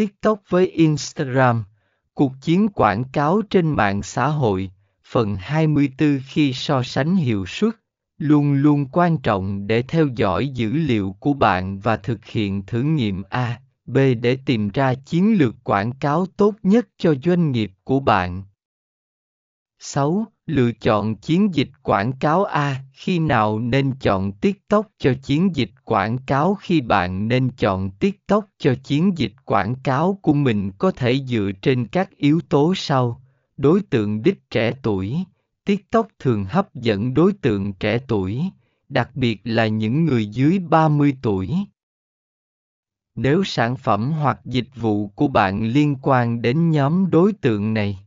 TikTok với Instagram, cuộc chiến quảng cáo trên mạng xã hội, phần 24 khi so sánh hiệu suất, luôn luôn quan trọng để theo dõi dữ liệu của bạn và thực hiện thử nghiệm A, B để tìm ra chiến lược quảng cáo tốt nhất cho doanh nghiệp của bạn. 6. Lựa chọn chiến dịch quảng cáo A. Khi nào nên chọn TikTok cho chiến dịch quảng cáo Khi bạn nên chọn TikTok cho chiến dịch quảng cáo của mình có thể dựa trên các yếu tố sau. Đối tượng đích trẻ tuổi. TikTok thường hấp dẫn đối tượng trẻ tuổi, đặc biệt là những người dưới 30 tuổi. Nếu sản phẩm hoặc dịch vụ của bạn liên quan đến nhóm đối tượng này,